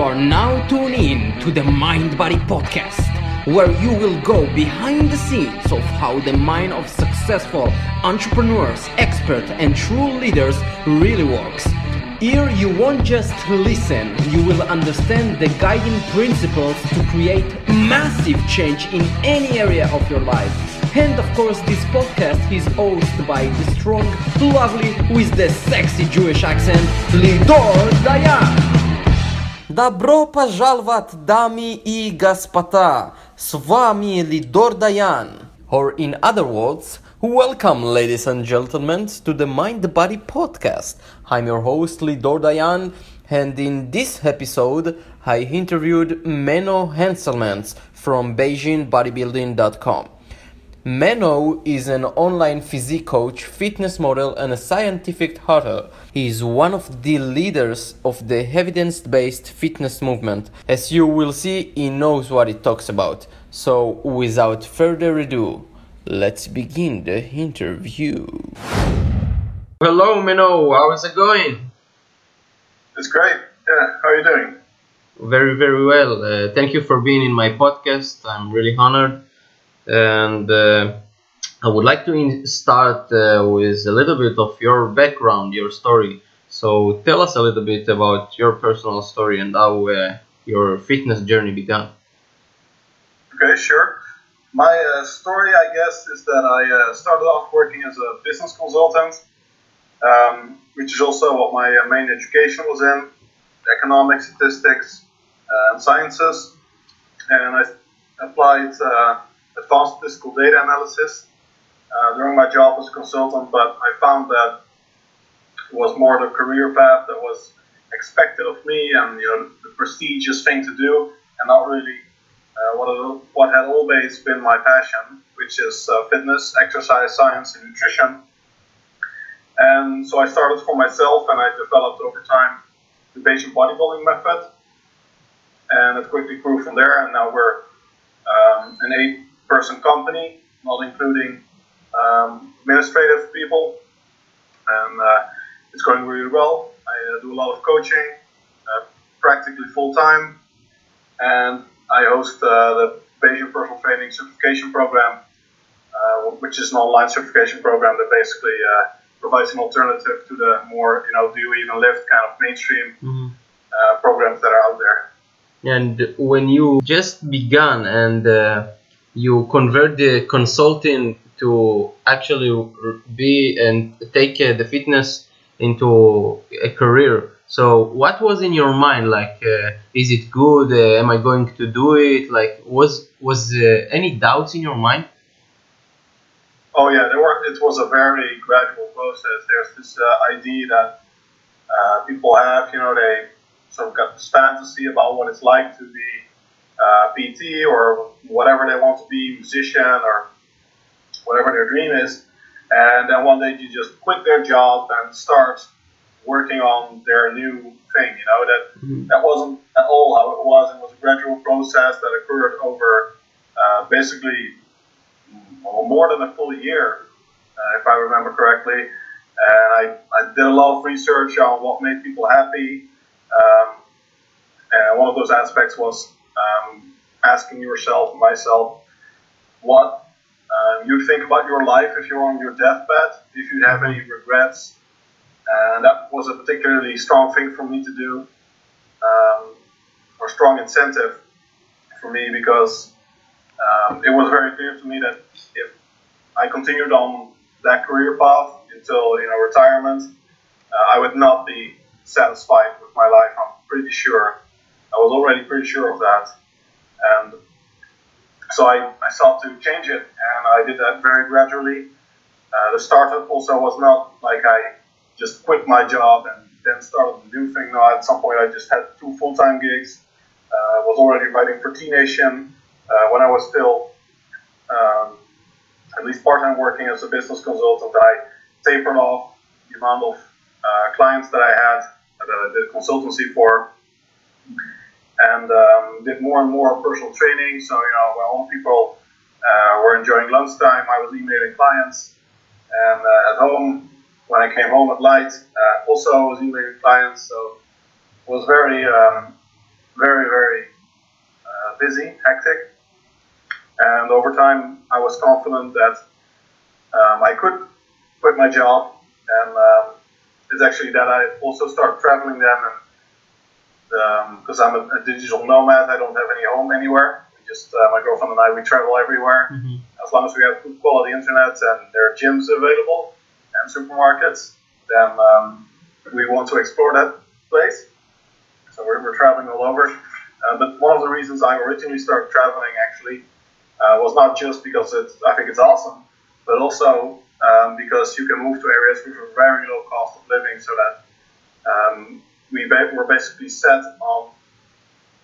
You are now tuned in to the Mind Body Podcast, where you will go behind the scenes of how the mind of successful entrepreneurs, experts, and true leaders really works. Here, you won't just listen, you will understand the guiding principles to create massive change in any area of your life. And of course, this podcast is hosted by the strong, lovely, with the sexy Jewish accent, Lidor Dayan. Добро пожаловать, дамы и господа! С вами Лидор Даян. Or in other words, welcome, ladies and gentlemen, to the Mind Body podcast. I'm your host Lidor Dayan, and in this episode, I interviewed Menno Henselmans from BayesianBodybuilding.com. Menno is an online physique coach, fitness model, and a scientific author. He is one of the leaders of the evidence based fitness movement. As you will see, he knows what he talks about. So, without further ado, let's begin the interview. Hello, Menno. How is it going? It's great. Yeah, how are you doing? Very, very well. Uh, thank you for being in my podcast. I'm really honored and uh, I would like to start uh, with a little bit of your background, your story. So tell us a little bit about your personal story and how uh, your fitness journey began. Okay, sure. My uh, story, I guess, is that I uh, started off working as a business consultant, um, which is also what my uh, main education was in economics, statistics, and sciences. And I applied advanced statistical data analysis uh, during my job as a consultant, but I found that it was more the career path that was expected of me and you know the prestigious thing to do, and not really uh, what, what had always been my passion, which is uh, fitness, exercise, science, and nutrition. And so I started for myself, and I developed over time the Bayesian bodybuilding method, and it quickly grew from there. And now we're um, an eight person company, not including um, administrative people. And uh, it's going really well. I uh, do a lot of coaching, uh, practically full time. And I host uh, the Bayesian Personal Training Certification Program, uh, which is an online certification program that basically uh, provides an alternative to the more, you know, do you even lift kind of mainstream mm-hmm. programs that are out there. And when you just began and you convert the consulting to actually be and take uh, the fitness into a career. So what was in your mind? Like uh, is it good? Uh, am i going to do it? Like was was uh, any doubts in your mind? Oh yeah there were it was a very gradual process. There's this uh, idea that uh, people have you know they sort of got this fantasy about what it's like to be uh, PT or whatever they want to be, musician or whatever their dream is. And then one day you just quit their job and start working on their new thing. You know that mm-hmm. that wasn't at all how it was. It was a gradual process that occurred over uh, basically well, more than a full year, uh, if I remember correctly. And I, I did a lot of research on what made people happy. Um, and one of those aspects was um, asking yourself, myself, what uh, you think about your life if you're on your deathbed, if you have any regrets. And that was a particularly strong thing for me to do, um, or strong incentive for me because um, it was very clear to me that if I continued on that career path until you know retirement, uh, I would not be satisfied with my life. I'm pretty sure. I was already pretty sure of that. And so I, I sought to change it, and I did that very gradually. Uh, the startup also was not like I just quit my job and then started a new thing. No, at some point I just had two full-time gigs. Uh, was already writing for T Nation uh, when I was still um, at least part-time working as a business consultant. I tapered off the amount of uh, clients that I had that I did consultancy for and um, did more and more personal training. So, you know, when all people uh, were enjoying lunchtime, I was emailing clients. And uh, at home, when I came home at night, uh, also I was emailing clients. So it was very, um, very, very uh, busy, hectic. And over time, I was confident that um, I could quit my job. And um, it's actually that I also start traveling then. And because um, I'm a, a, digital nomad, I don't have any home anywhere. We just uh, my girlfriend and I we travel everywhere mm-hmm. as long as we have good quality internet and there are gyms available and supermarkets. Then um, we want to explore that place. So we're, we're traveling all over. Uh, but one of the reasons I originally started traveling actually uh, was not just because it's, I think it's awesome, but also um, because you can move to areas with a very low cost of living so that um, we were basically set on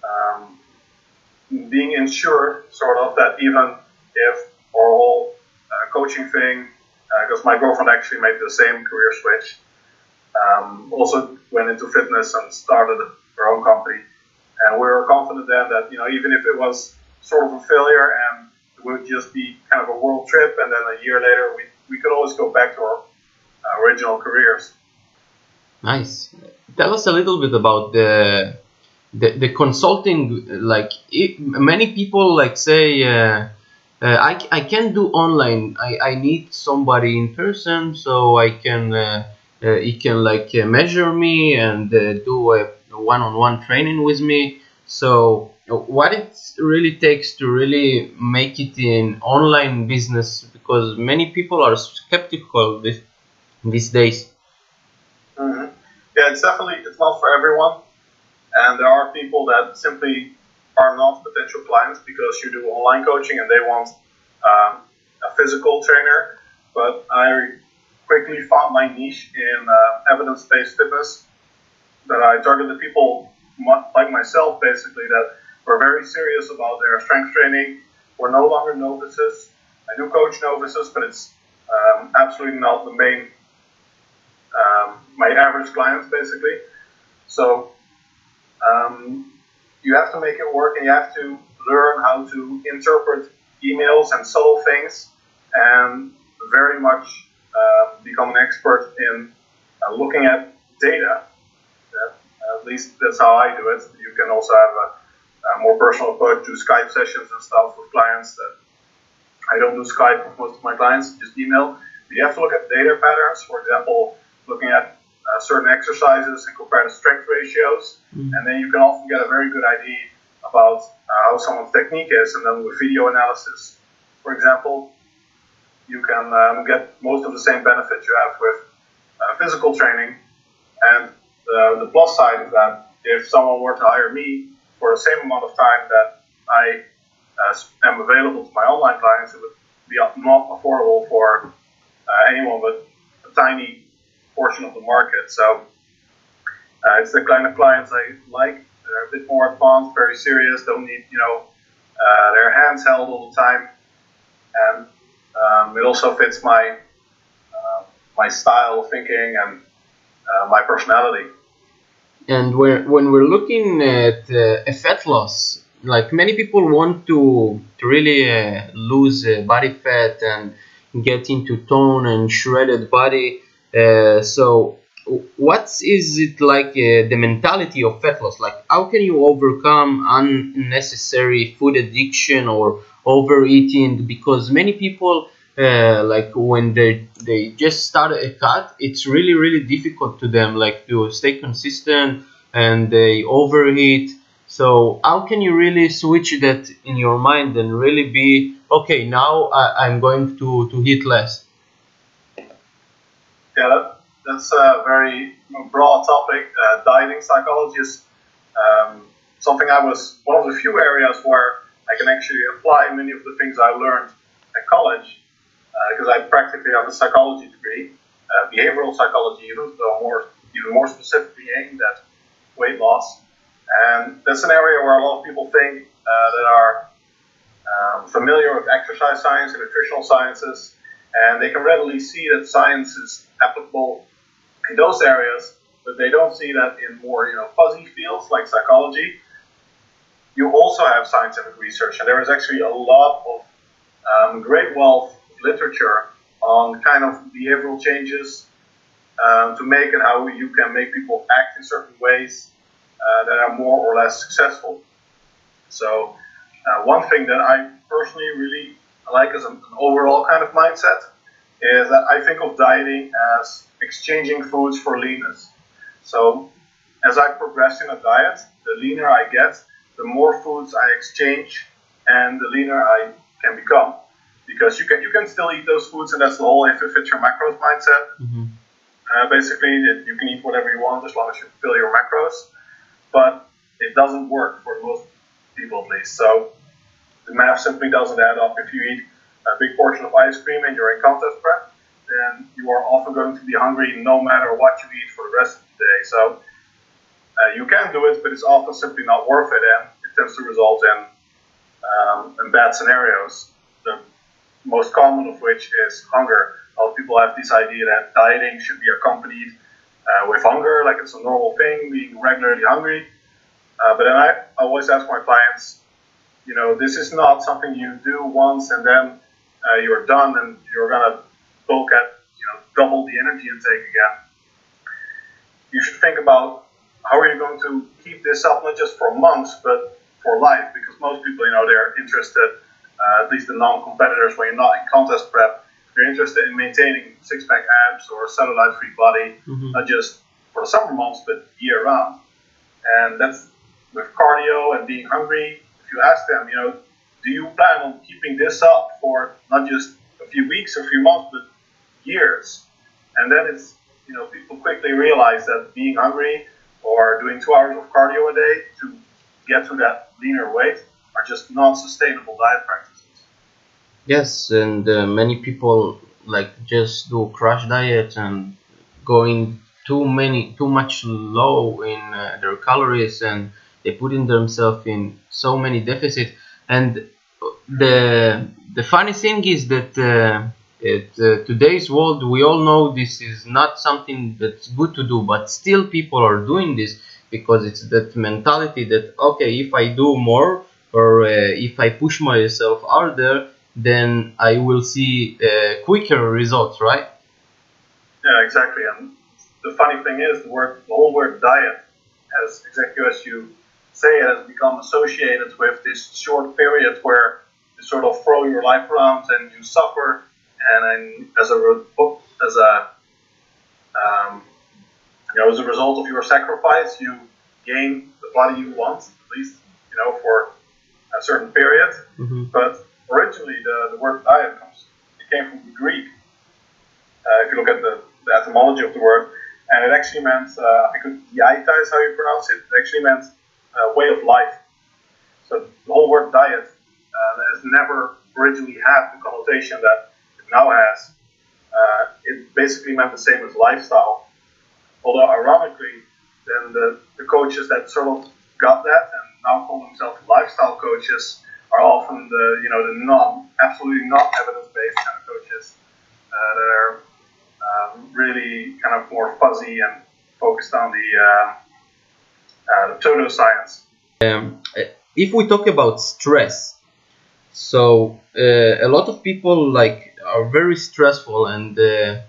um, being insured, sort of, that even if our whole uh, coaching thing, because uh, my girlfriend actually made the same career switch, um, also went into fitness and started her own company. And we were confident then that, you know, even if it was sort of a failure and it would just be kind of a world trip, and then a year later we, we could always go back to our uh, original careers. Nice. Tell us a little bit about the the, the consulting. Like it, many people like say, uh, uh, I, I can't do online. I, I need somebody in person so I can uh, uh, it can like uh, measure me and uh, do a one-on-one training with me so what it really takes to really make it in online business because many people are skeptical this, these days. Yeah it's definitely it's not for everyone and there are people that simply are not potential clients because you do online coaching and they want um, a physical trainer but i quickly found my niche in uh, evidence-based fitness. That I targeted people like myself, basically, that were very serious about their strength training. We're no longer novices. I do coach novices, but it's um, absolutely not the main, um, my average clients, basically. So um, you have to make it work, and you have to learn how to interpret emails and subtle things, and very much uh, become an expert in uh, looking at data. at least that's how I do it. You can also have a, a, more personal approach to Skype sessions and stuff with clients. That I don't do Skype with most of my clients, just email. But you have to look at data patterns. For example, looking at uh, certain exercises and compare the strength ratios, mm. and then you can often get a very good idea about uh, how someone's technique is, and then with video analysis, for example, you can um, get most of the same benefits you have with uh, physical training. And the, the plus side is that if someone were to hire me for the same amount of time that I uh, am available to my online clients, it would be not affordable for uh, anyone but a tiny portion of the market. So uh, it's the kind of clients I like. They're a bit more advanced, very serious, don't need, you know, uh, their hands held all the time. And um, it also fits my uh, my style of thinking and uh, my personality. And when when we're looking at uh, fat loss, like many people want to to really uh, lose uh, body fat and get into tone and shredded body. Uh, so what is it like uh, the mentality of fat loss? Like how can you overcome unnecessary food addiction or overeating? Because many people uh, like when they they just start a cut it's really really difficult to them like to stay consistent and they overeat. So how can you really switch that in your mind and really be okay now I, i'm going to to eat less yeah that, that's a very broad topic uh, dieting psychology is um, something i was one of the few areas where I can actually apply many of the things I learned at college because uh, I practically have a psychology degree, uh, behavioral psychology even, though more even more specifically aimed at weight loss. And that's an area where a lot of people think uh, that are um, familiar with exercise science and nutritional sciences, and they can readily see that science is applicable in those areas, but they don't see that in more you know fuzzy fields like psychology you also have scientific research, and there is actually a lot of um, great wealth of literature on kind of behavioral changes um, to make and how you can make people act in certain ways uh, that are more or less successful. So, uh, one thing that I personally really like as an, overall kind of mindset is that I think of dieting as exchanging foods for leanness. So, as I progress in a diet, the leaner I get, the more foods I exchange, and the leaner I can become. Because you can you can still eat those foods, and that's the whole if it fits your macros mindset. Mm-hmm. Uh, basically, you can eat whatever you want as long as you fill your macros, but it doesn't work for most people at least. So the math simply doesn't add up. If you eat a big portion of ice cream and you're in contest prep, then you are often going to be hungry no matter what you eat for the rest of the day. So uh, you can do it, but it's often simply not worth it, and it tends to result in, um, in bad scenarios. The most common of which is hunger. A lot of people have this idea that dieting should be accompanied uh, with hunger, like it's a normal thing, being regularly hungry. Uh, but then I always ask my clients, you know, this is not something you do once and then uh, you're done and you're gonna bulk at, you know, double the energy intake again. You should think about how are you going to keep this up not just for months but for life because most people, you know, they're interested, uh, at least the non-competitors when you're not in contest prep, they're interested in maintaining six-pack abs or a cellulite-free body, mm-hmm. not just for the summer months but year-round. And that's with cardio and being hungry if you ask them, you know, do you plan on keeping this up for not just a few weeks or a few months, but years? And then it's, you know, people quickly realize that being hungry or doing two hours of cardio a day to get to that leaner weight are just non-sustainable diet practices. Yes, and uh, many people like just do crash diet and going too many, too much low in uh, their calories and they put in themselves in so many deficits. And the the funny thing is that uh, at uh, today's world we all know this is not something that's good to do but still people are doing this because it's that mentality that okay if i do more or uh, if i push myself harder then i will see uh, quicker results right? Yeah exactly. And the funny thing is the word the whole word diet has exactly as you say it has become associated with this short period where you sort of throw your life around and you suffer, and then as a as a um, you know as a result of your sacrifice, you gain the body you want, at least you know for a certain period. Mm-hmm. But originally, the, the word diet comes it came from the Greek. Uh, if you look at the, the, etymology of the word, and it actually meant uh, I think dieta is how you pronounce it. It actually meant uh, way of life. So the whole word diet uh, has never originally had the connotation that it now has. Uh, it basically meant the same as lifestyle. Although ironically, then the, the coaches that sort of got that and now call themselves lifestyle coaches are often the you know the non absolutely not evidence based kind of coaches uh, that are um, really kind of more fuzzy and focused on the uh, uh, pseudoscience. Um, if we talk about stress, so uh, a lot of people like are very stressful and uh,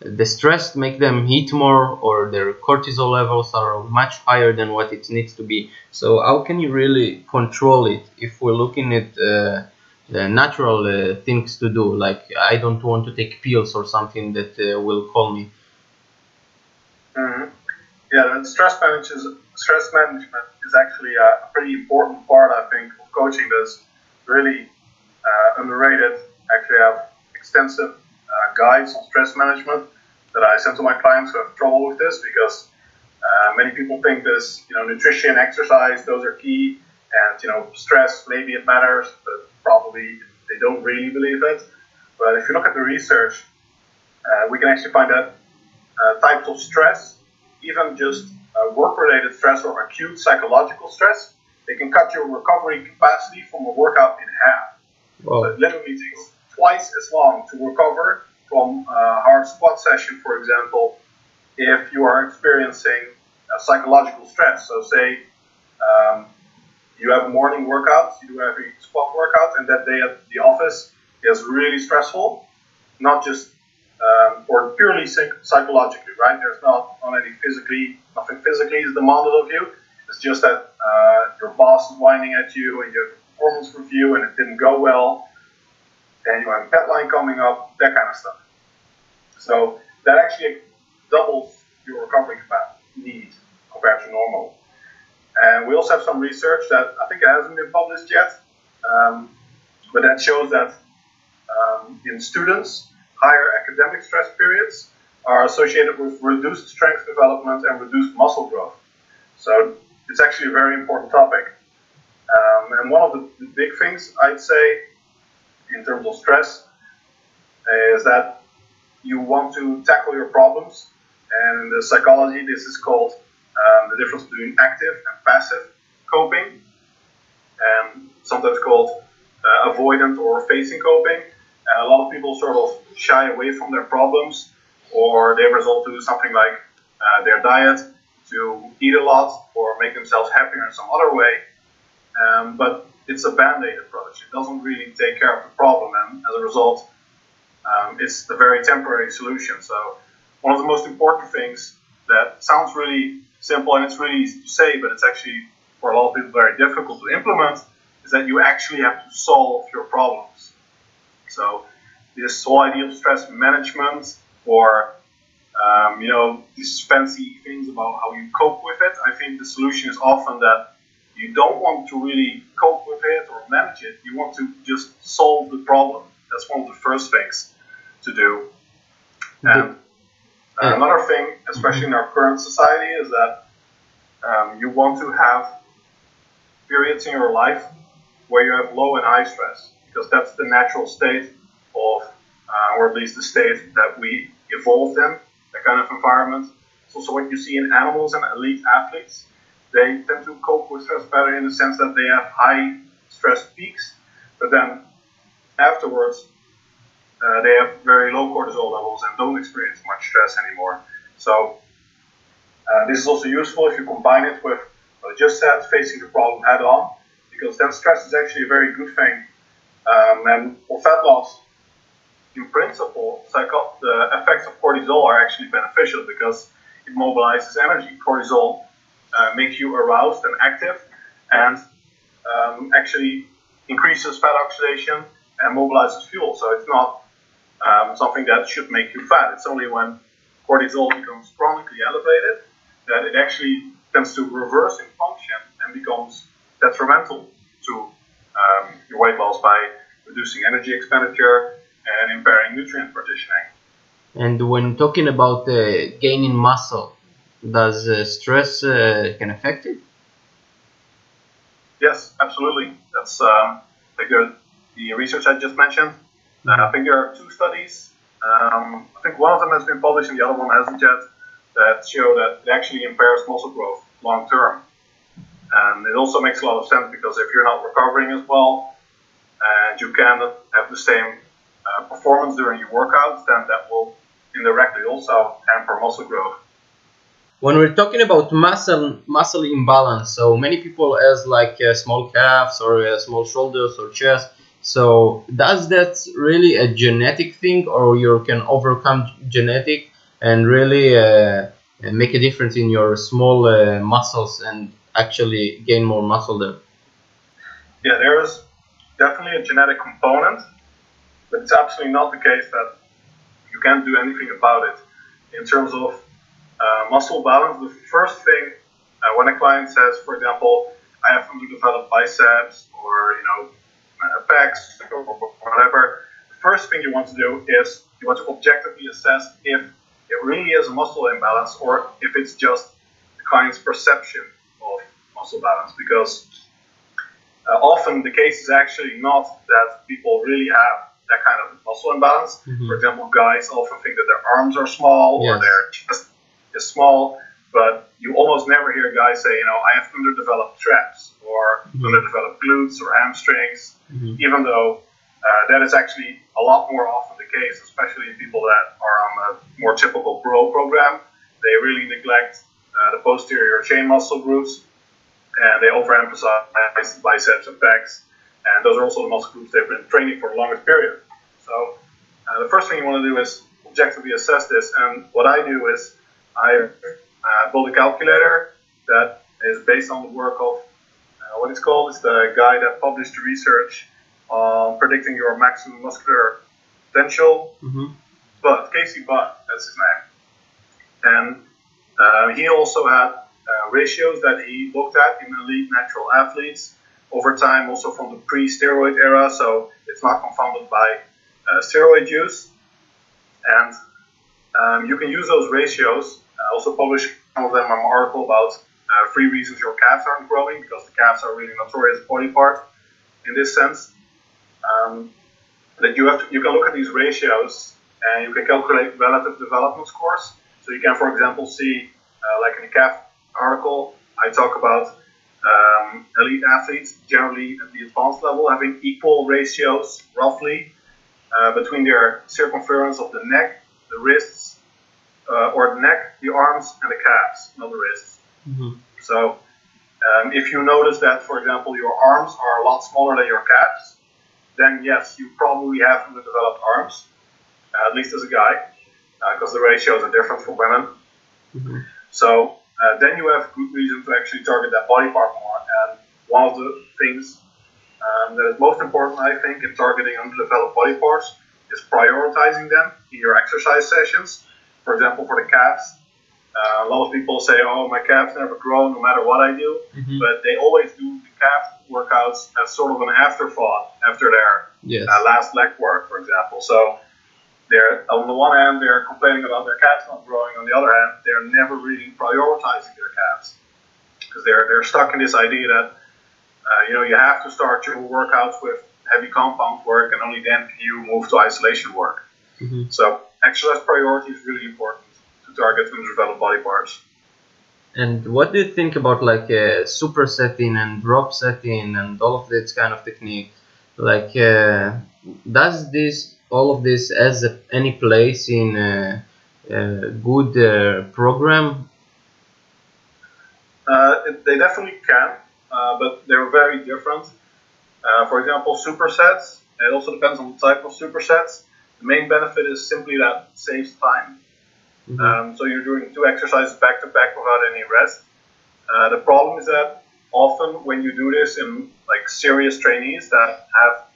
the stress make them eat more or their cortisol levels are much higher than what it needs to be. So how can you really control it if we're looking at uh, the natural uh, things to do? Like i don't want to take pills or something that uh, will calm me and stress management stress management is actually a, pretty important part, I think, of coaching that's really uh, underrated. Actually, I have extensive uh, guides on stress management that I send to my clients who have trouble with this because uh, many people think this, you know, nutrition, exercise, those are key, and you know, stress maybe it matters, but probably they don't really believe it. But if you look at the research, uh, we can actually find that uh, types of stress, even just uh, work-related stress or acute psychological stress, they can cut your recovery capacity from a workout in half. Whoa. So it literally takes twice as long to recover from a hard squat session, for example, if you are experiencing a psychological stress. So say um, you have morning workouts, you do every squat workout, and that day at the office is really stressful, not just um, or purely psychologically, right? There's not, not any physically, nothing physically is demanded of you. It's just that uh, your boss is whining at you and you have a performance review and it didn't go well, and you have a deadline coming up, that kind of stuff. So that actually doubles your recovery need compared to normal. And we also have some research that I think it hasn't been published yet, um, but that shows that um, in students, higher academic stress periods are associated with reduced strength development and reduced muscle growth. So it's actually a very important topic. Um, and one of the, big things I'd say in terms of stress is that you want to tackle your problems. And in the psychology, this is called um, the difference between active and passive coping, and sometimes called uh, avoidant or facing coping. A lot of people sort of shy away from their problems, or they resort to something like uh, their diet to eat a lot or make themselves happier in some other way. Um, but it's a band-aid approach. It doesn't really take care of the problem, and as a result, um, it's a very temporary solution. So one of the most important things that sounds really simple and it's really easy to say, but it's actually for a lot of people very difficult to implement, is that you actually have to solve your problems. So this whole idea of stress management or um, you know these fancy things about how you cope with it, I think the solution is often that you don't want to really cope with it or manage it. You want to just solve the problem. That's one of the first things to do. And uh, another thing, especially in our current society, is that um, you want to have periods in your life where you have low and high stress, because that's the natural state of, uh, or at least the state that we evolved in, that kind of environment. It's also what you see in animals and elite athletes. They tend to cope with stress better in the sense that they have high stress peaks, but then afterwards uh, they have very low cortisol levels and don't experience much stress anymore. So uh, this is also useful if you combine it with what I just said, facing the problem head on, because then stress is actually a very good thing. Um, and for fat loss, in principle, psycho- the effects of cortisol are actually beneficial because it mobilizes energy. Cortisol uh, makes you aroused and active, and um, actually increases fat oxidation and mobilizes fuel. So it's not um, something that should make you fat. It's only when cortisol becomes chronically elevated that it actually tends to reverse in function and becomes detrimental um, your weight loss by reducing energy expenditure and impairing nutrient partitioning. And when talking about uh, gaining muscle, does uh, stress uh, can affect it? Yes, absolutely. That's um, the, the research I just mentioned uh, I think there are two studies. Um, I think one of them has been published and the other one hasn't yet that show that it actually impairs muscle growth long term. And it also makes a lot of sense because if you're not recovering as well and you can have the same uh, performance during your workouts, then that will indirectly also hamper muscle growth. When we're talking about muscle muscle imbalance, so many people has like uh, small calves or uh, small shoulders or chest so does that really a genetic thing, or you can overcome genetic and really uh, make a difference in your small uh, muscles and actually gain more muscle there? Yeah, there is definitely a genetic component, but it's absolutely not the case that you can't do anything about it. In terms of uh, muscle balance, the first thing uh, when a client says, for example, I have underdeveloped biceps or you know effects or whatever, the first thing you want to do is you want to objectively assess if it really is a muscle imbalance or if it's just the client's perception muscle balance. Because uh, often the case is actually not that people really have that kind of muscle imbalance. Mm-hmm. For example, guys often think that their arms are small yes. or their chest is small, but you almost never hear guys say, you know, I have underdeveloped traps or mm-hmm. underdeveloped glutes or hamstrings mm-hmm. even though uh, that is actually a lot more often the case, especially in people that are on a more typical bro program. They really neglect uh, the posterior chain muscle groups and they overemphasize biceps and pecs. And those are also the muscle groups they've been training for the longest period. So uh, the first thing you want to do is objectively assess this. And what I do is I uh, build a calculator that is based on the work of uh, what it's called is the guy that published the research on predicting your maximum muscular potential. Mm-hmm. But Casey Butt, that's his name, and uh, he also had uh, ratios that he looked at in elite natural athletes over time, also from the pre-steroid era, so it's not confounded by uh, steroid use. And um, you can use those ratios. I also published some of them in an article about uh, three reasons your calves aren't growing, because the calves are really notorious body part in this sense. Um, that you have to, you can look at these ratios and you can calculate relative development scores. So you can, for example, see, uh, like in a calf article, I talk about um, elite athletes generally at the advanced level having equal ratios, roughly, uh, between their circumference of the neck, the wrists, uh, or the neck, the arms, and the calves, not the wrists. Mm-hmm. So um, if you notice that, for example, your arms are a lot smaller than your calves, then yes, you probably have underdeveloped arms, uh, at least as a guy, because the ratios are different for women. Mm-hmm. So uh, then you have good reason to actually target that body part more. And one of the things um, that is most important, I think, in targeting underdeveloped body parts is prioritizing them in your exercise sessions. For example, for the calves, uh, a lot of people say, "Oh, my calves never grow, no matter what I do," Mm-hmm. but they always do the calf workouts as sort of an afterthought after their Yes. uh, last leg work, for example. So they're on the one hand they're complaining about their calves not growing. On the other hand, they're never really prioritizing their calves because they're they're stuck in this idea that uh, you know you have to start your workouts with heavy compound work and only then can you move to isolation work. Mhm. So exercise priority is really important to target underdeveloped body parts. And what do you think about like uh, supersetting and drop setting and all of this kind of technique? Like, uh, does this all of this has a, any place in a, a good uh, program? Uh, they definitely can, uh, but they're very different. Uh, for example, supersets, it also depends on the type of supersets. The main benefit is simply that it saves time. Mhm. Um, so you're doing two exercises back to back without any rest. Uh, the problem is that often when you do this in like serious trainees that have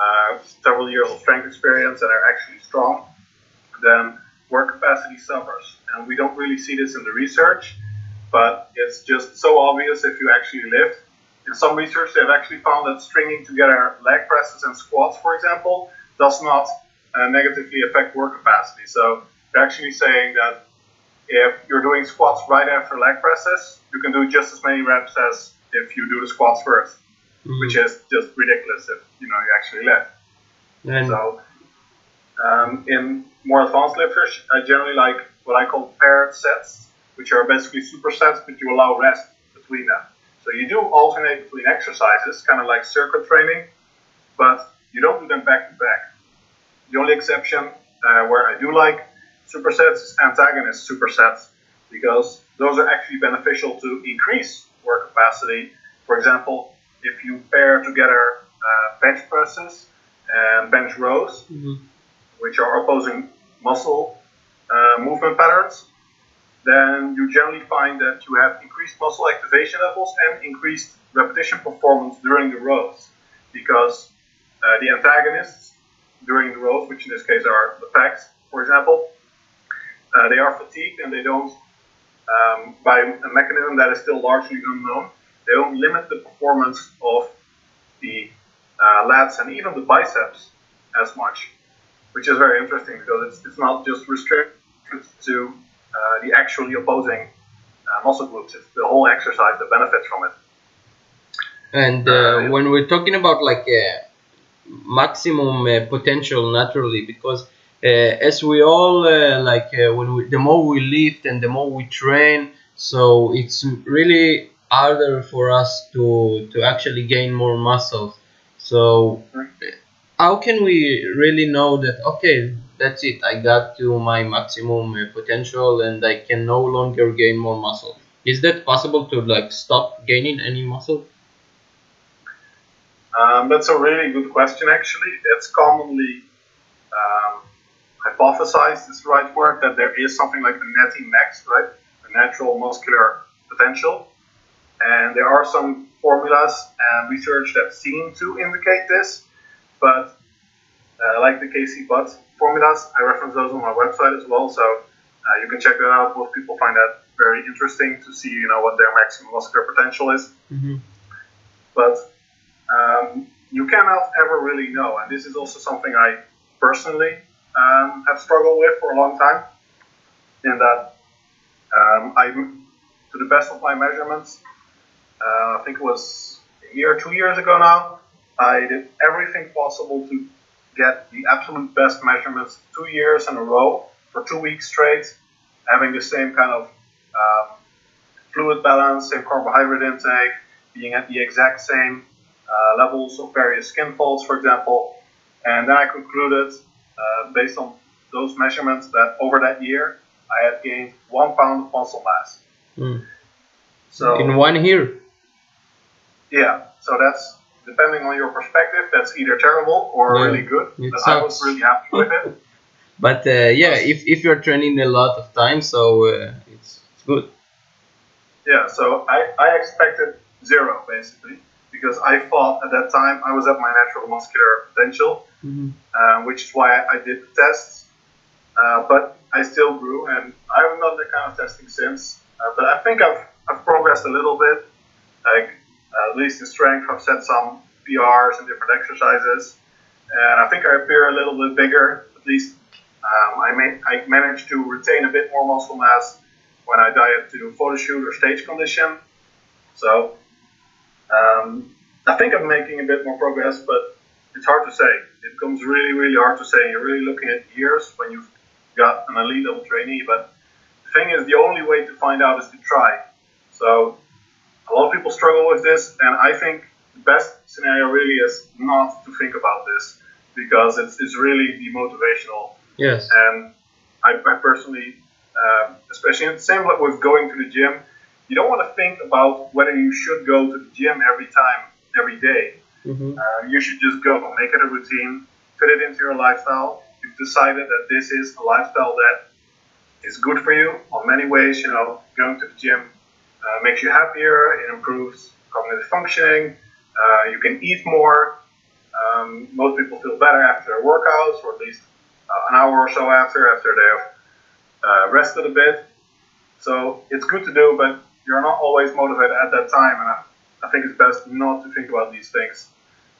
uh, several years of strength experience and are actually strong, then work capacity suffers. And we don't really see this in the research, but it's just so obvious if you actually lift. In some research, they've actually found that stringing together leg presses and squats, for example, does not uh, negatively affect work capacity. So they're actually saying that if you're doing squats right after leg presses, you can do just as many reps as if you do the squats 1st Mhm. which is just ridiculous if you know you actually. And So um, in more advanced lifters, I generally like what I call paired sets, which are basically supersets, but you allow rest between them. So you do alternate between exercises, kind of like circuit training, but you don't do them back to back. The only exception uh, where I do like supersets is antagonist supersets, because those are actually beneficial to increase work capacity. For example, if you pair together uh, bench presses and bench rows, Mhm. which are opposing muscle uh, movement patterns, then you generally find that you have increased muscle activation levels and increased repetition performance during the rows because uh, the antagonists during the rows, which in this case are the pecs, for example, uh, they are fatigued and they don't, um, by a mechanism that is still largely unknown, they don't limit the performance of the uh, lats and even the biceps as much, which is very interesting because it's, it's not just restricted to uh, the actually opposing uh, muscle groups. It's the whole exercise that benefits from it. And Uh, uh, when we're talking about like uh, maximum uh, potential naturally, because uh, as we all uh, like, uh, when we, the more we lift and the more we train, so it's really harder for us to to actually gain more muscles. So how can we really know that okay, that's it, I got to my maximum uh, potential and I can no longer gain more muscle? Is that possible to like stop gaining any muscle? Um, that's a really good question, actually. It's commonly um, hypothesized, is the right word, that there is something like a natty max, right? A natural muscular potential. And there are some formulas and research that seem to indicate this, but uh, like the Casey Butt formulas, I reference those on my website as well, so uh, you can check that out. Most people find that very interesting to see, you know, what their maximum muscular potential is. Mm-hmm. But um, you cannot ever really know, and this is also something I personally um, have struggled with for a long time. In that, um, I, to the best of my measurements, uh, I think it was a year, two years ago now, I did everything possible to get the absolute best measurements two years in a row for two weeks straight, having the same kind of um, fluid balance, same carbohydrate intake, being at the exact same uh, levels of various skin folds, for example. And then I concluded, uh, based on those measurements, that over that year I had gained one pound of muscle mass. Mm. So In one year. Yeah, so that's depending on your perspective, that's either terrible or Yeah, really good. But I was really happy with it. But uh, yeah, if, if you're training a lot of time, so uh, it's, it's good. Yeah, so I, I expected zero basically because I thought at that time I was at my natural muscular potential, Mm-hmm. uh, which is why I did the tests. Uh, but I still grew, and I haven't done that kind of testing since. Uh, but I think I've, I've progressed a little bit. Like uh, at least in strength, I've set some PRs and different exercises, and I think I appear a little bit bigger. At least um, I, may, I managed to retain a bit more muscle mass when I diet to do photo shoot or stage condition. So um, I think I'm making a bit more progress, but it's hard to say. It comes really, really hard to say. You're really looking at years when you've got an elite level trainee. But the thing is, the only way to find out is to try. So a lot of people struggle with this, and I think the best scenario really is not to think about this because it's, it's really demotivational Yes. and I, I personally, um, especially in, same like with going to the gym, you don't want to think about whether you should go to the gym every time, every day. Mm-hmm. Uh, you should just go, make it a routine, fit it into your lifestyle. You've decided that this is a lifestyle that is good for you on many ways. You know, going to the gym uh, makes you happier. It improves cognitive functioning. Uh, you can eat more. Um, most people feel better after their workouts, or at least uh, an hour or so after, after they've uh, rested a bit. So it's good to do, but you're not always motivated at that time, and I, I think it's best not to think about these things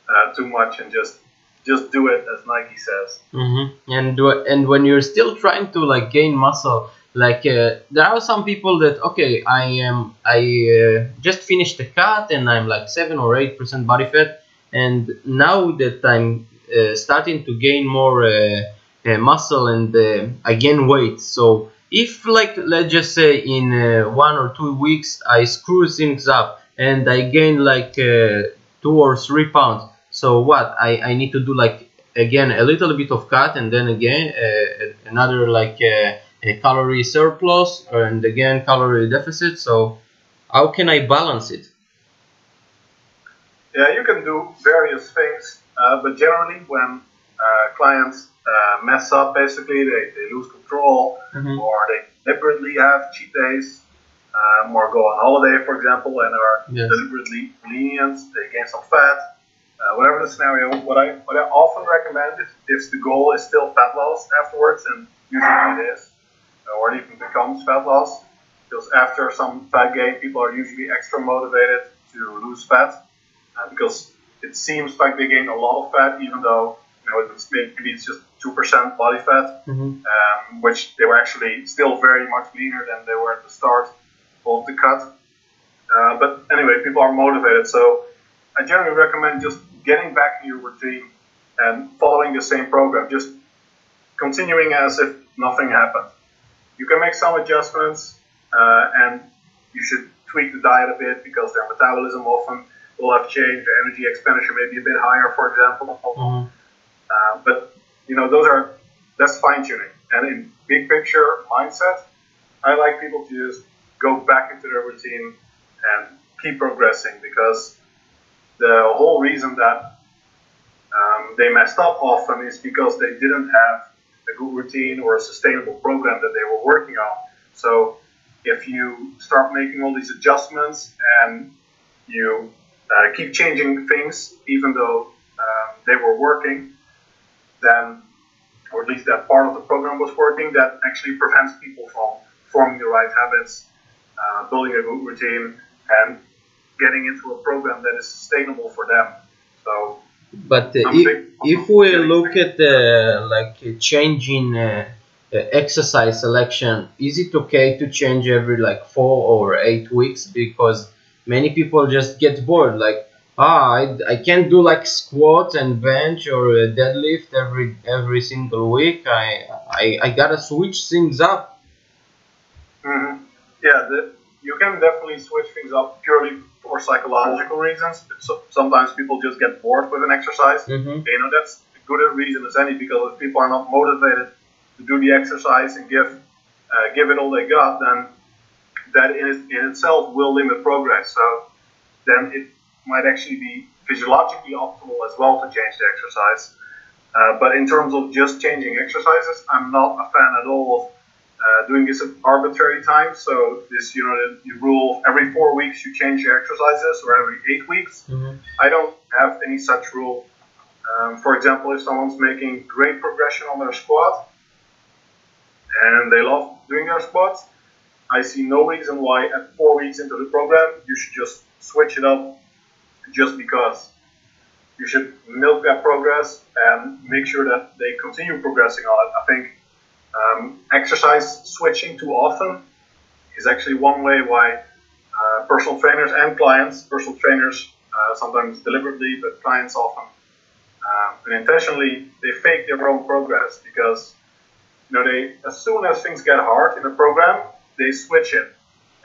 uh, too much and just just do it as Nike says. Mm-hmm. And do- and when you're still trying to like gain muscle, like uh, there are some people that okay, I am I uh, just finished the cut and I'm like seven or eight percent body fat, and now that I'm uh, starting to gain more uh, uh, muscle and uh, I gain weight, so if like let's just say in one or two weeks I screw things up and I gain like two or three pounds so what? I, I need to do like again a little bit of cut and then again another like a calorie surplus and again calorie deficit so how can I balance it Yeah, you can do various things, uh, but generally when uh, clients uh, mess up, basically they, they lose control Mhm. or they deliberately have cheat days um, or go on holiday, for example, and are Yes. deliberately lenient, they gain some fat, uh, whatever the scenario. What I what I often recommend is if the goal is still fat loss afterwards, and usually it is, or it even becomes fat loss, because after some fat gain, people are usually extra motivated to lose fat uh, because it seems like they gain a lot of fat, even though you know it's maybe it's just two percent body fat mm-hmm. um, which they were actually still very much leaner than they were at the start of the cut. Uh, but anyway, people are motivated, so I generally recommend just getting back in your routine and following the same program, just continuing as if nothing happened. You can make some adjustments, uh, and you should tweak the diet a bit because their metabolism often will have changed. Their energy expenditure may be a bit higher, for example. Mhm. Uh, but you know, those are that's fine tuning. And in big picture mindset, I like people to just go back into their routine and keep progressing because the whole reason that um, they messed up often is because they didn't have a good routine or a sustainable program that they were working on. So if you start making all these adjustments and you uh, keep changing things, even though um, they were working, then, or at least that part of the program was working, that actually prevents people from forming the right habits, uh, building a good routine, and getting into a program that is sustainable for them. So, but uh, if, if we look at the like changing uh, uh, exercise selection, is it okay to change every like four or eight weeks? Because many people just get bored, like ah, I, I can't do like squat and bench or deadlift every every single week. I I, I gotta switch things up. Mm-hmm. Yeah, the, you can definitely switch things up purely for psychological reasons. So, sometimes people just get bored with an exercise. Mm-hmm. You know, that's as good a reason as any because if people are not motivated to do the exercise and give uh, give it all they got, then that in, in itself will limit progress. So then it might actually be physiologically optimal as well to change the exercise. Uh, but in terms of just changing exercises, I'm not a fan at all of uh, doing this at arbitrary times. So this, you know, the, the rule every four weeks you change your exercises, or every eight weeks. Mm-hmm. I don't have any such rule. Um, for example, if someone's making great progression on their squat and they love doing their squats, I see no reason why at four weeks into the program you should just switch it up just because. You should milk that progress and make sure that they continue progressing on it. I think um, exercise switching too often is actually one way why uh, personal trainers and clients, personal trainers uh, sometimes deliberately, but clients often uh, unintentionally, they fake their own progress because you know they as soon as things get hard in a program, they switch it,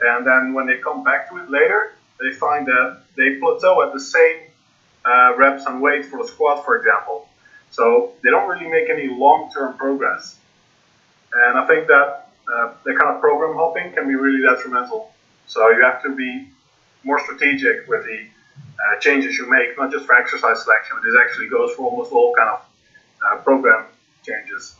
and then when they come back to it later, they find that they plateau at the same uh, reps and weight for the squat, for example. So they don't really make any long-term progress. And I think that uh, the kind of program hopping can be really detrimental. So you have to be more strategic with the uh, changes you make, not just for exercise selection. But this actually goes for almost all kind of uh, program changes.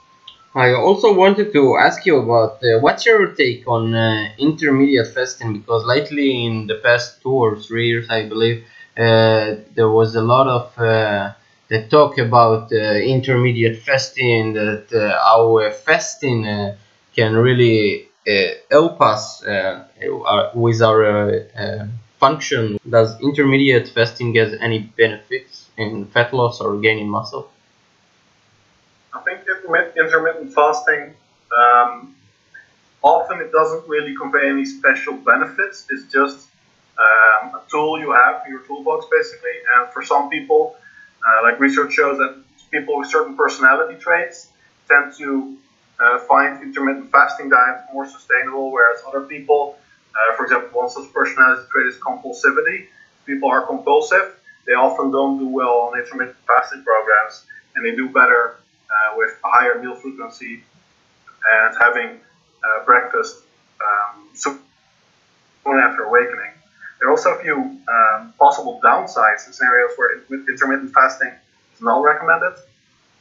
I also wanted to ask you about uh, what's your take on uh, intermediate fasting because lately in the past two or three years I believe uh, there was a lot of uh, the talk about uh, intermediate fasting that uh, our fasting can really help us with our function. Does intermediate fasting get any benefits in fat loss or gaining muscle? I think intermittent fasting, um, often it doesn't really convey any special benefits. It's just um, a tool you have in your toolbox, basically. And for some people, uh, like research shows that people with certain personality traits tend to uh, find intermittent fasting diets more sustainable, whereas other people, uh, for example, one such personality trait is compulsivity. People are compulsive. They often don't do well on intermittent fasting programs, and they do better uh, with a higher meal frequency and having uh, breakfast um, soon after awakening. There are also a few um, possible downsides in scenarios where intermittent fasting is not recommended.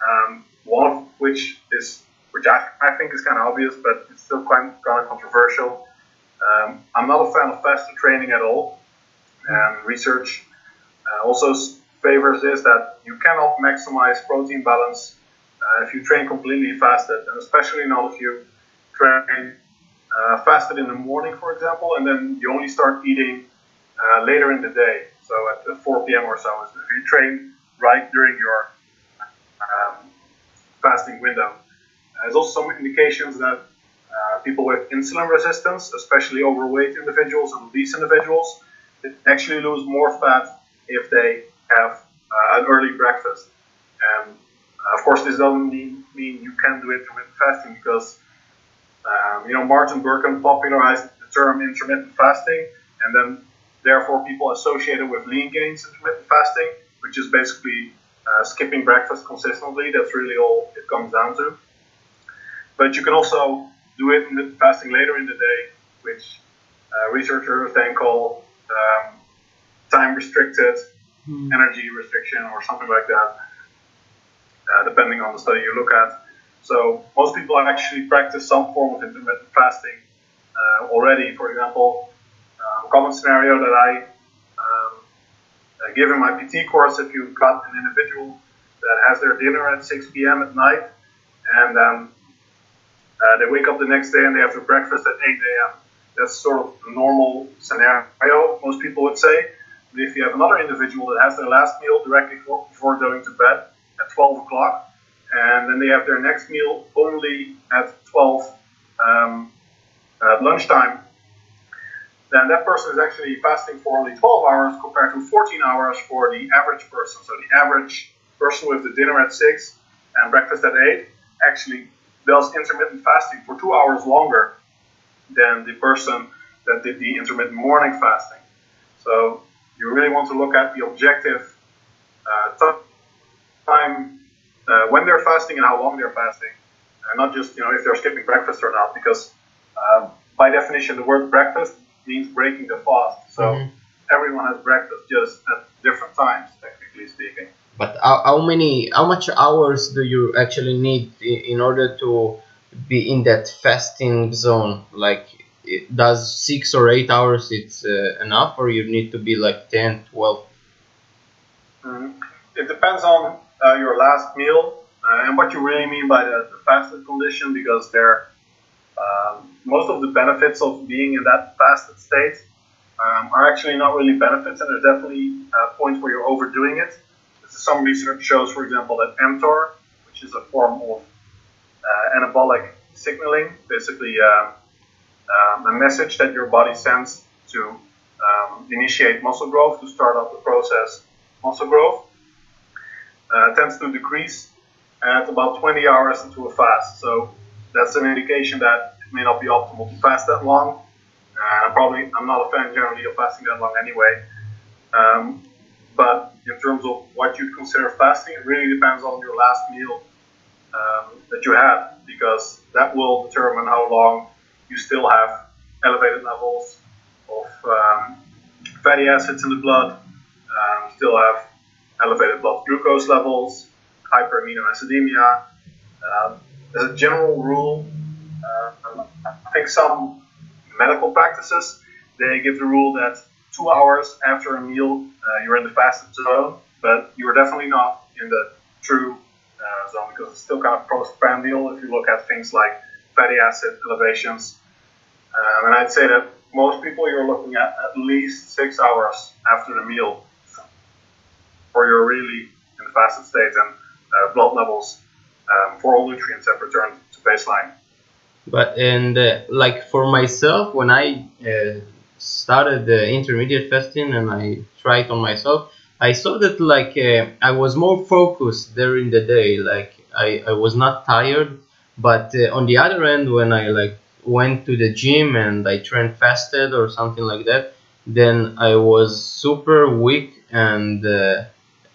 Um, one of which is, which I, I think is kind of obvious, but it's still quite kind of controversial. Um, I'm not a fan of fasted training at all. And research uh, also favors this that you cannot maximize protein balance uh, if you train completely fasted, and especially not if you train uh, fasted in the morning, for example, and then you only start eating uh, later in the day, so at 4 p.m. or so. If you train right during your um, fasting window, there's also some indications that uh, people with insulin resistance, especially overweight individuals and obese individuals, actually lose more fat if they have uh, an early breakfast. And uh, of course, this doesn't mean, mean you can do intermittent fasting because, um, you know, Martin Berkhan popularized the term intermittent fasting, and then therefore people associated with Leangains intermittent fasting, which is basically uh, skipping breakfast consistently. That's really all it comes down to. But you can also do intermittent fasting later in the day, which uh, researchers then call um, time restricted mm. energy restriction or something like that, uh, depending on the study you look at. So most people actually practice some form of intermittent fasting uh, already. For example, um, common scenario that I um, uh, give in my PT course, if you've got an individual that has their dinner at 6 p.m. at night, and then uh, they wake up the next day and they have their breakfast at 8 a.m. That's sort of a normal scenario, most people would say. But if you have another individual that has their last meal directly before, before going to bed at 12 o'clock, and then they have their next meal only at 12 um, at lunchtime, then that person is actually fasting for only 12 hours compared to 14 hours for the average person. So the average person with the dinner at 6 and breakfast at 8 actually does intermittent fasting for two hours longer than the person that did the intermittent morning fasting. So you really want to look at the objective uh, time uh, when they're fasting and how long they're fasting, and not just you know if they're skipping breakfast or not, because um, by definition the word breakfast means breaking the fast. So mm-hmm. everyone has breakfast just at different times, technically speaking. But how, how many, how much hours do you actually need in order to be in that fasting zone? Like, does six or eight hours it's uh, enough, or you need to be like 10, 12? Mm-hmm. It depends on uh, your last meal uh, and what you really mean by the, the fasted condition, because there, um, most of the benefits of being in that fasted state um, are actually not really benefits, and there's definitely uh, points where you're overdoing it some research shows, for example, that mTOR, which is a form of uh, anabolic signaling, basically uh, a message that your body sends to um, initiate muscle growth, to start up the process muscle growth, uh, tends to decrease at about 20 hours into a fast. So that's an indication that it may not be optimal to fast that long. Uh, probably, I'm not a fan generally of fasting that long anyway. Um, but in terms of what you consider fasting, it really depends on your last meal um, that you had, because that will determine how long you still have elevated levels of um, fatty acids in the blood, um, still have elevated blood glucose levels, hyperaminoacidemia. Um, as a general rule, uh, I think some medical practices they give the rule that two hours after a meal, uh, you're in the fasted zone, but you're definitely not in the true uh, zone because it's still kind of postprandial if you look at things like fatty acid elevations. Um, and I'd say that most people you're looking at at least six hours after the meal or you're really in the fasted state and uh, blood levels um, for all nutrients have returned to baseline. But and uh, like for myself, when I uh, started the intermediate fasting and I tried on myself, I saw that like uh, I was more focused during the day. Like I, I was not tired, but uh, on the other end, when I like went to the gym and I trained fasted or something like that, then I was super weak and uh,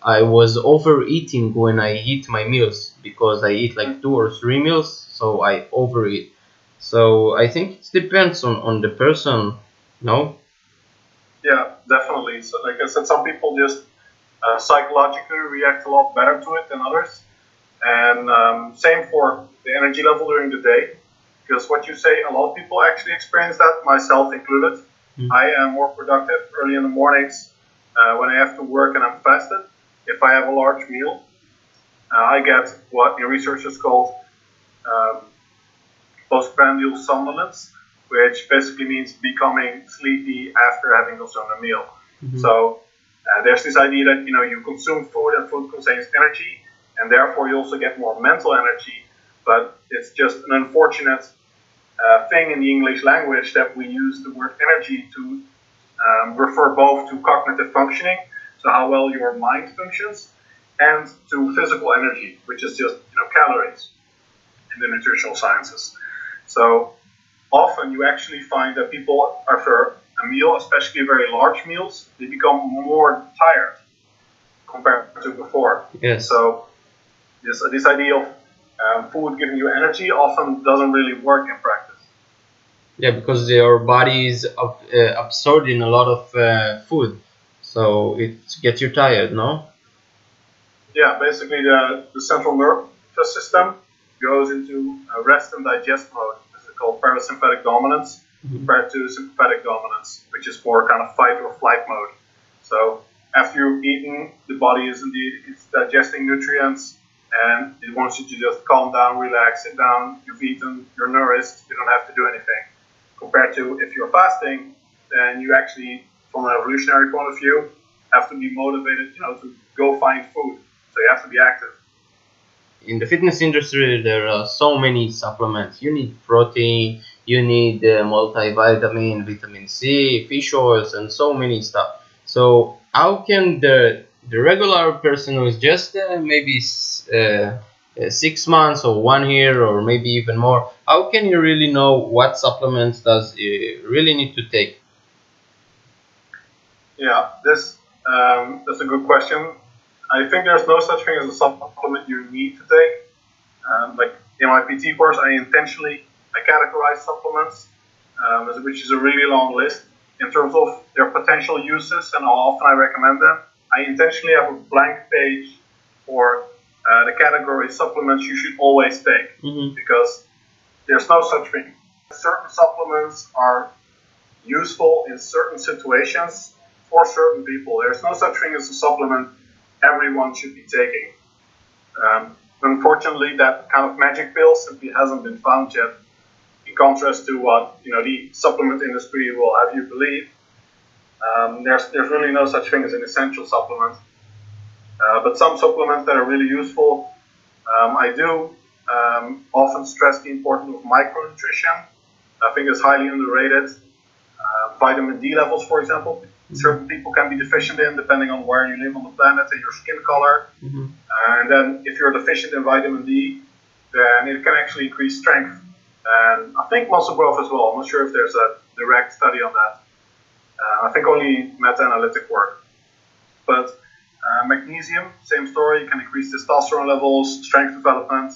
I was overeating when I eat my meals because I eat like two or three meals, so I overeat. So I think it depends on, on the person no? Yeah, definitely. So, like I said, some people just uh, psychologically react a lot better to it than others. And um, same for the energy level during the day. Because what you say, a lot of people actually experience that, myself included. Mm. I am more productive early in the mornings uh, when I have to work and I'm fasted. If I have a large meal, uh, I get what the research is called um, postprandial somnolence, which basically means becoming sleepy after having consumed a meal. Mm-hmm. So uh, there's this idea that you know you consume food and food contains energy, and therefore you also get more mental energy. But it's just an unfortunate uh, thing in the English language that we use the word energy to um, refer both to cognitive functioning, so how well your mind functions, and to physical energy, which is just you know calories in the nutritional sciences. So often you actually find that people after a meal, especially very large meals, they become more tired compared to before. Yes. So this this idea of um, food giving you energy often doesn't really work in practice. Yeah, because your body is uh, absorbing a lot of uh, food, so it gets you tired, no? Yeah, basically the, the central nervous system goes into rest and digest mode This is called parasympathetic dominance. Mm-hmm. compared to sympathetic dominance, which is more kind of fight or flight mode. So after you've eaten, the body is indeed it's digesting nutrients and it wants you to just calm down, relax, sit down. You've eaten, you're nourished, you don't have to do anything. Compared to if you're fasting, then you actually, from an evolutionary point of view, have to be motivated, you know, to go find food. So you have to be active. In the fitness industry, there are so many supplements. You need protein, you need uh, multivitamin, vitamin C, fish oils, and so many stuff. So how can the the regular person who is just uh, maybe uh, uh, six months or one year or maybe even more, how can you really know what supplements does you really need to take? Yeah, this um, that's a good question. I think there's no such thing as a supplement you need to take. Um, like in my PT course, I intentionally I categorize supplements, um, which is a really long list in terms of their potential uses and how often I recommend them. I intentionally have a blank page for uh, the category supplements you should always take Mhm. because there's no such thing. Certain supplements are useful in certain situations for certain people. There's no such thing as a supplement everyone should be taking. Um, unfortunately, that kind of magic pill simply hasn't been found yet. In contrast to what you know the supplement industry will have you believe, um, there's there's really no such thing as an essential supplement. Uh, but some supplements that are really useful, um, I do um, often stress the importance of micronutrition. I think it's highly underrated. Uh, vitamin D levels, for example, certain people can be deficient in depending on where you live on the planet and your skin color. Mhm. And then if you're deficient in vitamin D, then it can actually increase strength. And I think muscle growth as well. I'm not sure if there's a direct study on that. Uh, I think only meta-analytic work. But uh, magnesium, same story, can increase testosterone levels, strength development.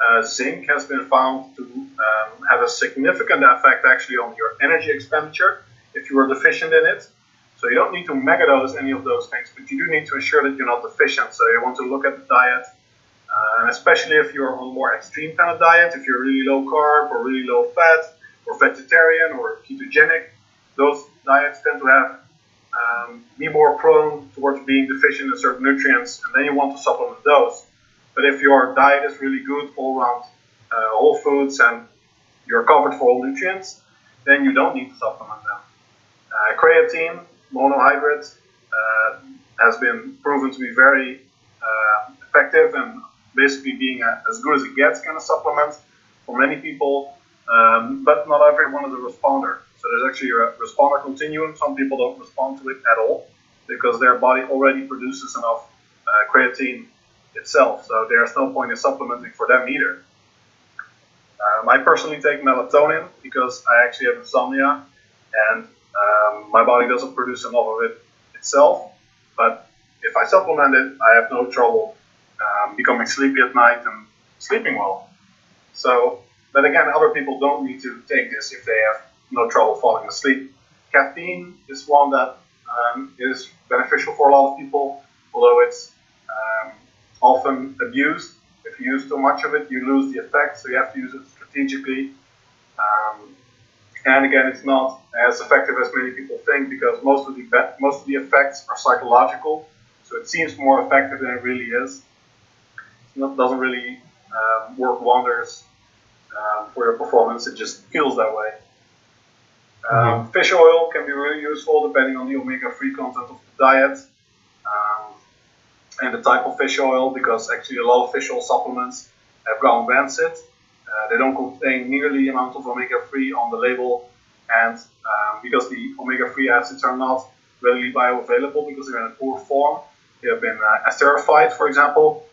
Uh, zinc has been found to um, have a significant effect actually on your energy expenditure if you are deficient in it. So you don't need to megadose any of those things, but you do need to ensure that you're not deficient. So you want to look at the diet, uh, especially if you're on a more extreme kind of diet, if you're really low carb or really low fat or vegetarian or ketogenic, those diets tend to have um, be more prone towards being deficient in certain nutrients, and then you want to supplement those. But if your diet is really good all around uh, whole foods and you're covered for all nutrients, then you don't need to supplement them. Uh, creatine, monohydrate, uh, has been proven to be very uh, effective and basically being a, as good as it gets kind of supplement for many people, um, but not everyone is a responder. So there's actually a responder continuum. Some people don't respond to it at all because their body already produces enough uh, creatine itself. So there's no point in supplementing for them either. Um, I personally take melatonin because I actually have insomnia and um, my body doesn't produce enough of it itself. But if I supplement it, I have no trouble um, becoming sleepy at night and sleeping well. So, but again, other people don't need to take this if they have no trouble falling asleep. Caffeine is one that um, is beneficial for a lot of people, although it's um, often abused. If you use too much of it, you lose the effect, so you have to use it strategically. Um, and again, it's not as effective as many people think because most of the most of the effects are psychological. So it seems more effective than it really is. It doesn't really um, work wonders um, for your performance. It just feels that way. Um, Fish oil can be really useful depending on the omega-3 content of the diet um, and the type of fish oil because actually a lot of fish oil supplements have gone rancid. Uh, they don't contain nearly amount of omega-3 on the label and um, because the omega-3 acids are not readily bioavailable because they're in a poor form, they have been uh, esterified, for example,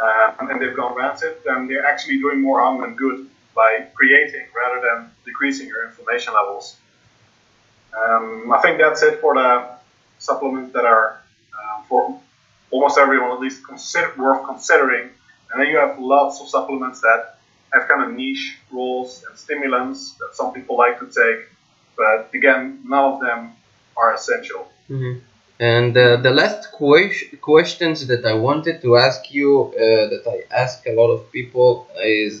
uh, and they've gone rancid, then they're actually doing more harm than good by creating rather than decreasing your inflammation levels. Um, I think that's it for the supplements that are um, for almost everyone at least consider, worth considering. And then you have lots of supplements that have kind of niche roles and stimulants that some people like to take, but again, none of them are essential. Mhm. And uh, the last que- questions that I wanted to ask you, uh, that I ask a lot of people, is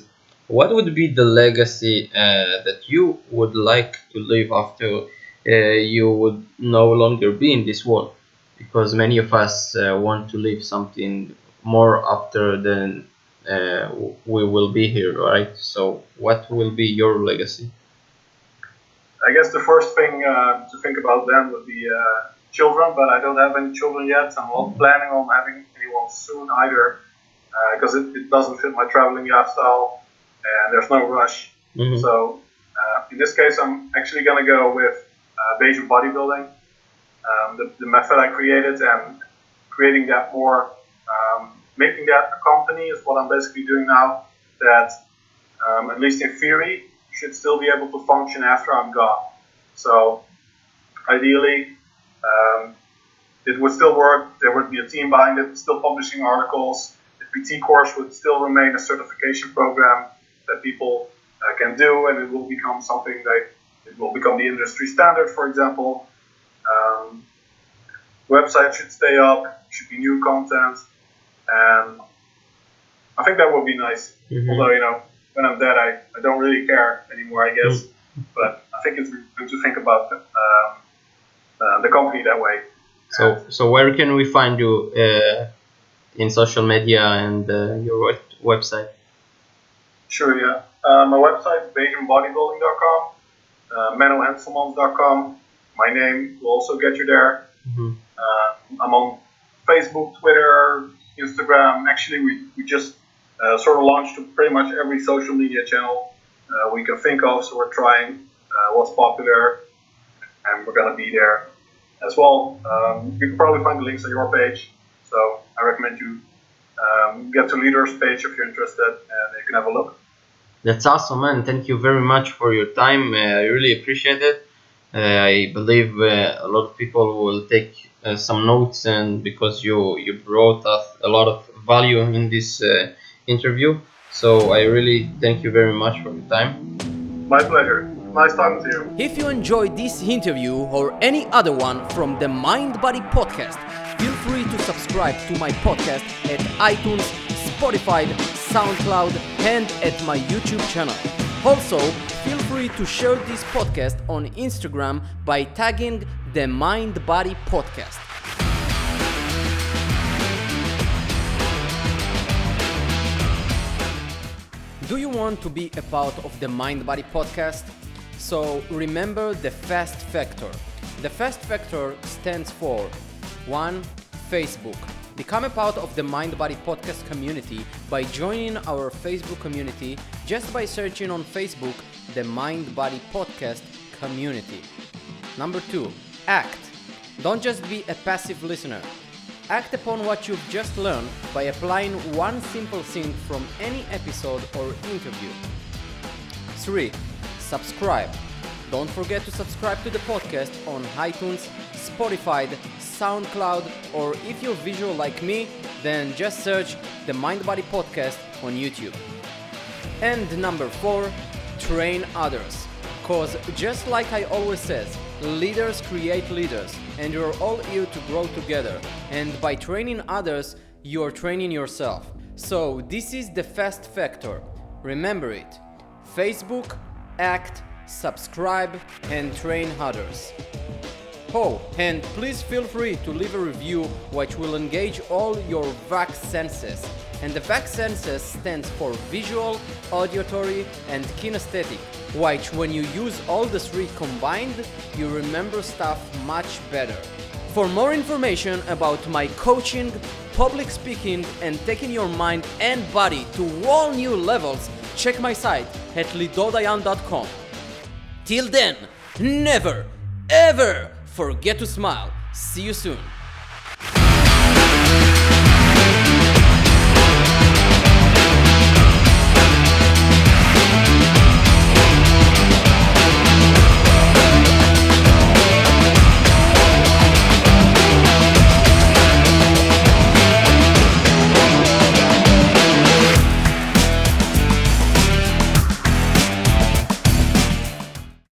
what would be the legacy uh, that you would like to leave after uh, you would no longer be in this world? Because many of us uh, want to leave something more after than uh, we will be here, right? So, what will be your legacy? I guess the first thing uh, to think about then would be uh, children, but I don't have any children yet. I'm not planning on having anyone soon either because it, it doesn't fit my traveling lifestyle and there's no rush. Mm-hmm. So uh, in this case, I'm actually going to go with uh, Bayesian bodybuilding. Um, the, the, method I created and creating that more, um, making that a company is what I'm basically doing now. That um, at least in theory should still be able to function after I'm gone. So ideally, um, it would still work. There would be a team behind it, still publishing articles. The PT course would still remain a certification program that people uh, can do, and it will become something that it will become the industry standard, for example. Um, website should stay up, should be new content, and I think that would be nice. Mm-hmm. Although, you know, when I'm dead, I, I don't really care anymore, I guess. Mm-hmm. But I think it's good to think about um, uh, the company that way. So, so where can we find you uh, in social media and uh, your website? Sure, yeah. Uh, my website is BayesianBodybuilding.com, uh. My name will also get you there. Mm-hmm. Uh, I'm on Facebook, Twitter, Instagram. Actually, we, we just uh, sort of launched pretty much every social media channel uh, we can think of. So we're trying uh, what's popular, and we're going to be there as well. Um, you can probably find the links on your page. So I recommend you um, get to leaders page if you're interested, and you can have a look. That's awesome, man. Thank you very much for your time. Uh, I really appreciate it. Uh, I believe uh, a lot of people will take uh, some notes, and because you you brought us a lot of value in this uh, interview, so I really thank you very much for your time. My pleasure. Nice talking to you. If you enjoyed this interview or any other one from the Mind Body Podcast, feel free to subscribe to my podcast at iTunes, Spotify, SoundCloud, and at my YouTube channel. Also, feel free to share this podcast on Instagram by tagging the Mind Body Podcast. Do you want to be a part of the Mind Body Podcast? So remember the FAST factor. The FAST factor stands for 1. Facebook Become a part of the Mind Body Podcast community by joining our Facebook community just by searching on Facebook the Mind Body Podcast community. Number two, act. Don't just be a passive listener. Act upon what you've just learned by applying one simple thing from any episode or interview. 3. Subscribe. Don't forget to subscribe to the podcast on iTunes, Spotify, SoundCloud, or if you're visual like me, then just search the Mind Body Podcast on YouTube. And number four, train others. Cause just like I always says, leaders create leaders, and you're all here to grow together. And by training others, you're training yourself. So this is the fast factor. Remember it. Facebook, act, subscribe, and train others. Oh, and please feel free to leave a review which will engage all your VAC senses. And the VAC senses stands for visual, auditory, and kinesthetic, which when you use all the three combined, you remember stuff much better. For more information about my coaching, public speaking, and taking your mind and body to all new levels, check my site at lidodayan.com. Till then, never, ever forget to smile. See you soon.